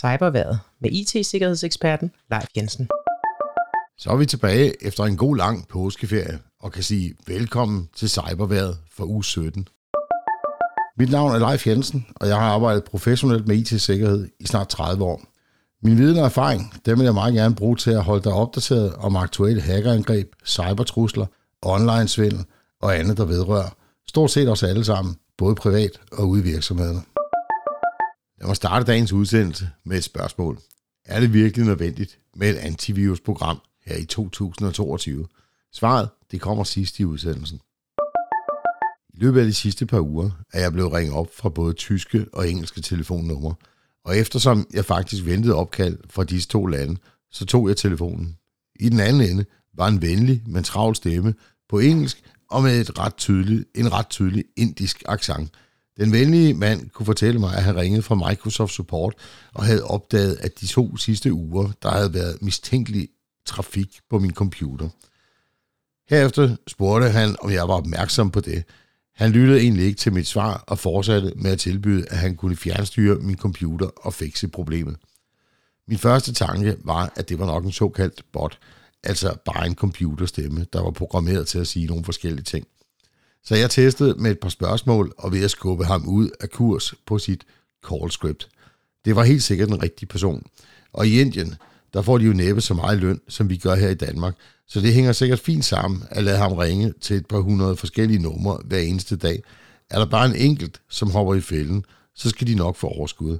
Cyberværet med IT-sikkerhedseksperten Leif Jensen. Så er vi tilbage efter en god lang påskeferie og kan sige velkommen til Cyberværet for uge 17. Mit navn er Leif Jensen, og jeg har arbejdet professionelt med IT-sikkerhed i snart 30 år. Min viden og erfaring, dem vil jeg meget gerne bruge til at holde dig opdateret om aktuelle hackerangreb, cybertrusler, online-svindel og andet, der vedrører stort set os alle sammen, både privat og ude i virksomhederne. Lad mig starte dagens udsendelse med et spørgsmål. Er det virkelig nødvendigt med et antivirusprogram her i 2022? Svaret, det kommer sidst i udsendelsen. I løbet af de sidste par uger er jeg blevet ringet op fra både tyske og engelske telefonnumre, og eftersom jeg faktisk ventede opkald fra disse to lande, så tog jeg telefonen. I den anden ende var en venlig, men travl stemme på engelsk og med et ret tydeligt, en ret tydelig indisk accent. Den venlige mand kunne fortælle mig, at han ringede fra Microsoft Support og havde opdaget, at de to sidste uger, der havde været mistænkelig trafik på min computer. Herefter spurgte han, om jeg var opmærksom på det. Han lyttede egentlig ikke til mit svar og fortsatte med at tilbyde, at han kunne fjernstyre min computer og fikse problemet. Min første tanke var, at det var nok en såkaldt bot, altså bare en computerstemme, der var programmeret til at sige nogle forskellige ting. Så jeg testede med et par spørgsmål og ved at skubbe ham ud af kurs på sit call script. Det var helt sikkert en rigtig person. Og i Indien, der får de jo næppe så meget løn, som vi gør her i Danmark. Så det hænger sikkert fint sammen at lade ham ringe til et par hundrede forskellige numre hver eneste dag. Er der bare en enkelt, som hopper i fælden, så skal de nok få overskud.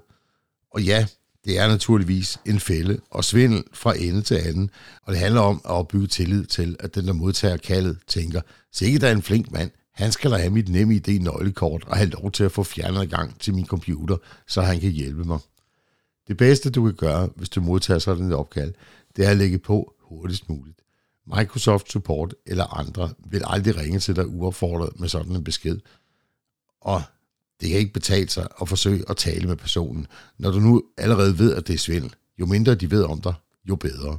Og ja, det er naturligvis en fælde og svindel fra ende til anden, og det handler om at opbygge tillid til, at den, der modtager kaldet, tænker, sikkert er en flink mand, han skal da have mit nemme ID nøglekort og have lov til at få fjernet gang til min computer, så han kan hjælpe mig. Det bedste, du kan gøre, hvis du modtager sådan et opkald, det er at lægge på hurtigst muligt. Microsoft Support eller andre vil aldrig ringe til dig uopfordret med sådan en besked. Og det kan ikke betale sig at forsøge at tale med personen, når du nu allerede ved, at det er svindel. Jo mindre de ved om dig, jo bedre.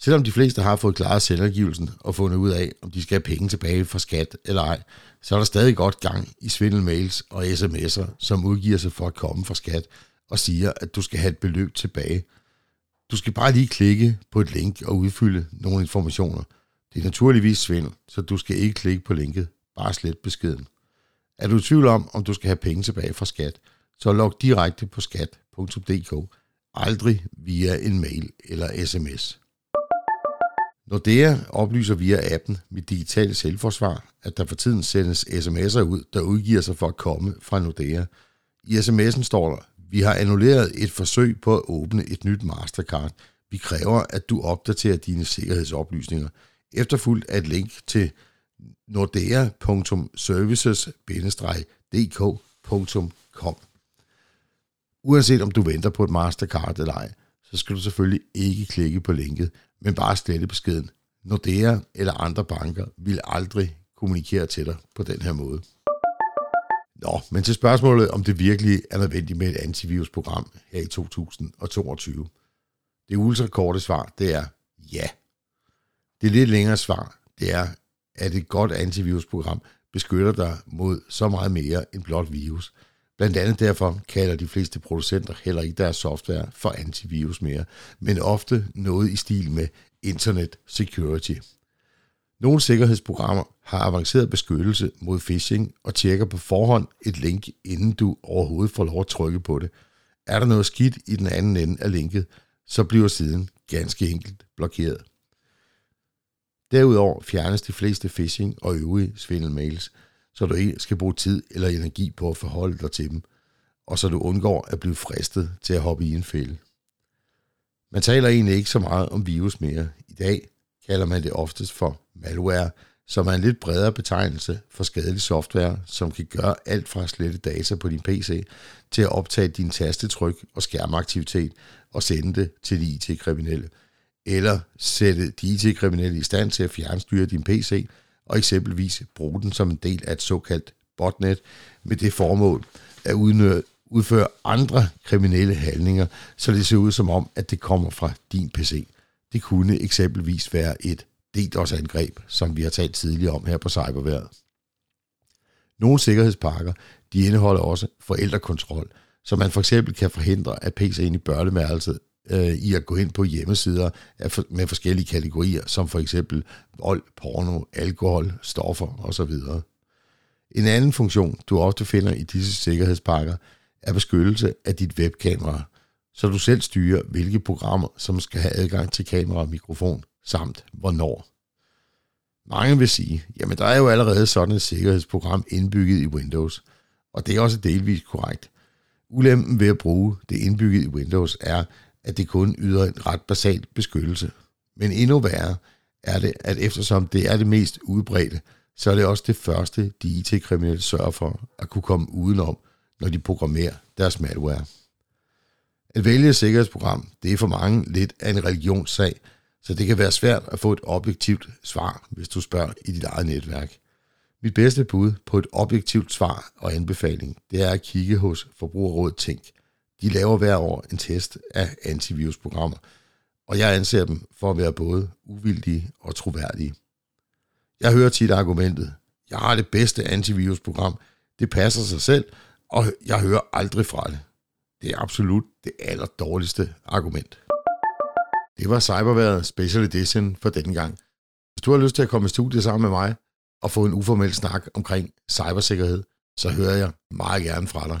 Selvom de fleste har fået klaret selvangivelsen og fundet ud af, om de skal have penge tilbage fra skat eller ej, så er der stadig godt gang i svindelmails og sms'er, som udgiver sig for at komme fra skat og siger, at du skal have et beløb tilbage. Du skal bare lige klikke på et link og udfylde nogle informationer. Det er naturligvis svindel, så du skal ikke klikke på linket, bare slet beskeden. Er du i tvivl om, om du skal have penge tilbage fra skat, så log direkte på skat.dk, aldrig via en mail eller sms. Nordea oplyser via appen Mit Digitale Selvforsvar, at der for tiden sendes sms'er ud, der udgiver sig for at komme fra Nordea. I sms'en står der, vi har annulleret et forsøg på at åbne et nyt Mastercard. Vi kræver, at du opdaterer dine sikkerhedsoplysninger. Efterfulgt af et link til nordea.services-dk.com. Uanset om du venter på et Mastercard eller ej, så skal du selvfølgelig ikke klikke på linket, men bare slette beskeden. Nordea eller andre banker vil aldrig kommunikere til dig på den her måde. Nå, men til spørgsmålet, om det virkelig er nødvendigt med et antivirusprogram her i 2022. Det ultrakorte svar, det er ja. Det lidt længere svar, det er, at et godt antivirusprogram beskytter dig mod så meget mere end blot virus. Blandt andet derfor kalder de fleste producenter heller ikke deres software for antivirus mere, men ofte noget i stil med Internet Security. Nogle sikkerhedsprogrammer har avanceret beskyttelse mod phishing og tjekker på forhånd et link, inden du overhovedet får lov at trykke på det. Er der noget skidt i den anden ende af linket, så bliver siden ganske enkelt blokeret. Derudover fjernes de fleste phishing og øvrige svindelmails, så du ikke skal bruge tid eller energi på at forholde dig til dem, og så du undgår at blive fristet til at hoppe i en fælde. Man taler egentlig ikke så meget om virus mere. I dag kalder man det oftest for malware, som er en lidt bredere betegnelse for skadelig software, som kan gøre alt fra at slette data på din PC til at optage din tastetryk og skærmaktivitet og sende det til de IT-kriminelle. Eller sætte de IT-kriminelle i stand til at fjernstyre din PC og eksempelvis bruge den som en del af et såkaldt botnet med det formål at udføre andre kriminelle handlinger, så det ser ud som om, at det kommer fra din PC. Det kunne eksempelvis være et DDoS-angreb, som vi har talt tidligere om her på cyberværet. Nogle sikkerhedspakker de indeholder også forældrekontrol, så man for eksempel kan forhindre, at PC'en i børneværelset øh, i at gå ind på hjemmesider med forskellige kategorier, som for eksempel vold, porno, alkohol, stoffer osv. En anden funktion, du ofte finder i disse sikkerhedspakker, er beskyttelse af dit webkamera, så du selv styrer, hvilke programmer, som skal have adgang til kamera og mikrofon, samt hvornår. Mange vil sige, jamen der er jo allerede sådan et sikkerhedsprogram indbygget i Windows, og det er også delvis korrekt. Ulempen ved at bruge det indbygget i Windows er, at det kun yder en ret basal beskyttelse. Men endnu værre er det, at eftersom det er det mest udbredte, så er det også det første, de IT-kriminelle sørger for at kunne komme udenom, når de programmerer deres malware. At vælge et sikkerhedsprogram, det er for mange lidt af en religionssag, så det kan være svært at få et objektivt svar, hvis du spørger i dit eget netværk. Mit bedste bud på et objektivt svar og anbefaling, det er at kigge hos Forbrugerrådet Tænk. De laver hver år en test af antivirusprogrammer, og jeg anser dem for at være både uvildige og troværdige. Jeg hører tit argumentet, jeg har det bedste antivirusprogram, det passer sig selv, og jeg hører aldrig fra det. Det er absolut det aller dårligste argument. Det var Cyberværet Special Edition for denne gang. Hvis du har lyst til at komme i studiet sammen med mig og få en uformel snak omkring cybersikkerhed, så hører jeg meget gerne fra dig.